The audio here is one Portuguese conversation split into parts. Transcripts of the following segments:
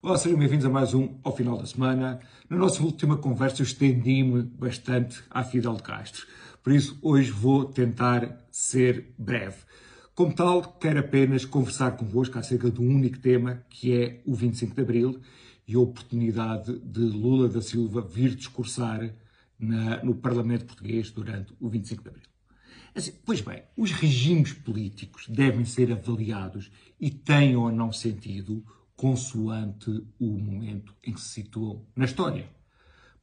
Olá, sejam bem-vindos a mais um ao final da semana. Na nossa última conversa estendi-me bastante à Fidel de Castro. Por isso, hoje vou tentar ser breve. Como tal, quero apenas conversar convosco acerca de um único tema, que é o 25 de Abril e a oportunidade de Lula da Silva vir discursar na, no Parlamento Português durante o 25 de Abril. Assim, pois bem, os regimes políticos devem ser avaliados e têm ou não sentido consoante o momento em que se situam na história.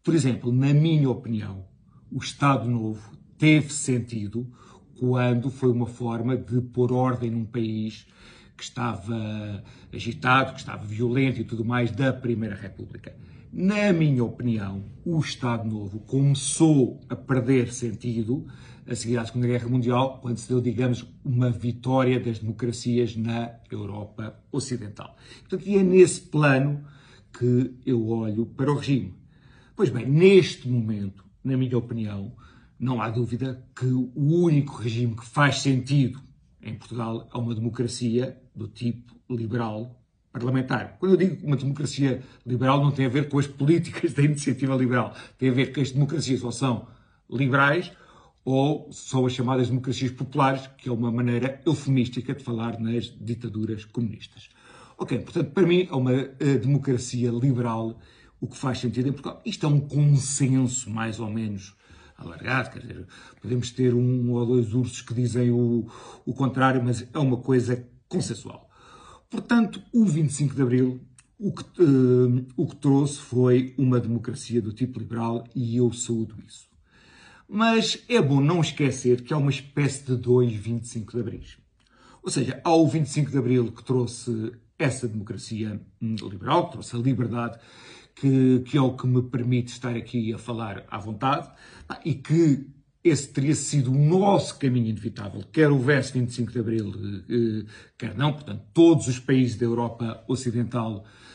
Por exemplo, na minha opinião, o Estado Novo teve sentido quando foi uma forma de pôr ordem num país que estava agitado, que estava violento e tudo mais da Primeira República. Na minha opinião, o Estado Novo começou a perder sentido a seguir à Segunda Guerra Mundial, quando se deu, digamos, uma vitória das democracias na Europa Ocidental. Portanto, e é nesse plano que eu olho para o regime. Pois bem, neste momento, na minha opinião, não há dúvida que o único regime que faz sentido em Portugal é uma democracia do tipo liberal parlamentar. Quando eu digo uma democracia liberal, não tem a ver com as políticas da iniciativa liberal. Tem a ver que as democracias ou são liberais ou são as chamadas democracias populares, que é uma maneira eufemística de falar nas ditaduras comunistas. Ok, portanto, para mim é uma uh, democracia liberal o que faz sentido em Portugal. Isto é um consenso mais ou menos alargado, quer dizer, podemos ter um ou dois ursos que dizem o, o contrário, mas é uma coisa consensual. Portanto, o 25 de Abril o que, uh, o que trouxe foi uma democracia do tipo liberal e eu saúdo isso. Mas é bom não esquecer que há uma espécie de dois 25 de Abril. Ou seja, há o 25 de Abril que trouxe essa democracia hum, liberal, que trouxe a liberdade, que, que é o que me permite estar aqui a falar à vontade, e que esse teria sido o nosso caminho inevitável, quer houvesse 25 de Abril, eh, quer não. Portanto, todos os países da Europa Ocidental eh,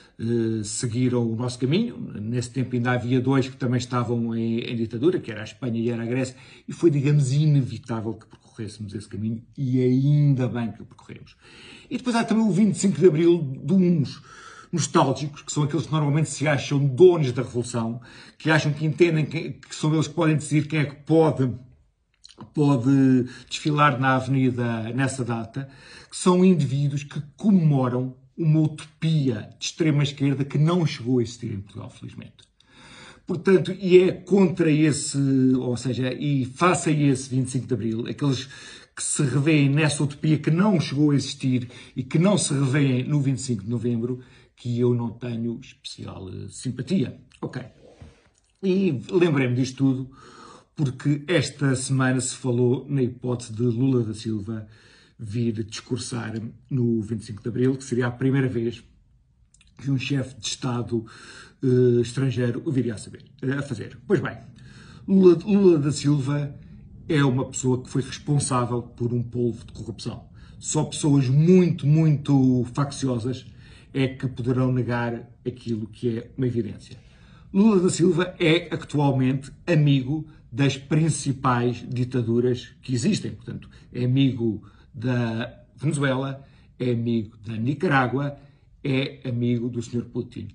seguiram o nosso caminho. Nesse tempo ainda havia dois que também estavam em, em, ditadura, que era a Espanha e era a Grécia, e foi, digamos, inevitável que percorrêssemos esse caminho, e ainda bem que o percorremos. E depois há também o 25 de Abril de uns nostálgicos, que são aqueles que normalmente se acham donos da revolução, que acham que entendem que, que são eles que podem decidir quem é que pode pode desfilar na avenida nessa data, que são indivíduos que comemoram uma utopia de extrema esquerda que não chegou a existir em Portugal, felizmente. Portanto, e é contra esse, ou seja, e face a esse 25 de Abril, aqueles que se revêem nessa utopia que não chegou a existir e que não se revêem no 25 de Novembro, que eu não tenho especial eh, simpatia. Ok. E lembrei-me disto tudo porque esta semana se falou na hipótese de Lula da Silva vir discursar no 25 de Abril, que seria a primeira vez que um chefe de Estado uh, estrangeiro o viria a, saber, uh, a fazer. Pois bem, Lula, Lula da Silva é uma pessoa que foi responsável por um polvo de corrupção. Só pessoas muito, muito facciosas é que poderão negar aquilo que é uma evidência. Lula da Silva é atualmente amigo das principais ditaduras que existem. Portanto, é amigo da Venezuela, é amigo da Nicarágua, é amigo do Sr. Putin.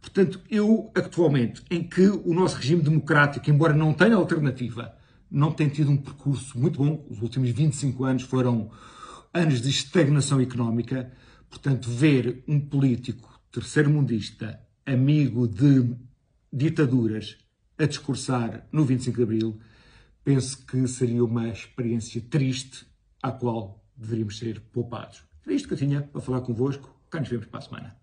Portanto, eu, atualmente, em que o nosso regime democrático, embora não tenha alternativa, não tem tido um percurso muito bom, os últimos 25 anos foram anos de estagnação económica, Portanto, ver um político terceiro-mundista, amigo de ditaduras, a discursar no 25 de Abril, penso que seria uma experiência triste à qual deveríamos ser poupados. Era isto que eu tinha para falar convosco. Cá nos vemos para a semana.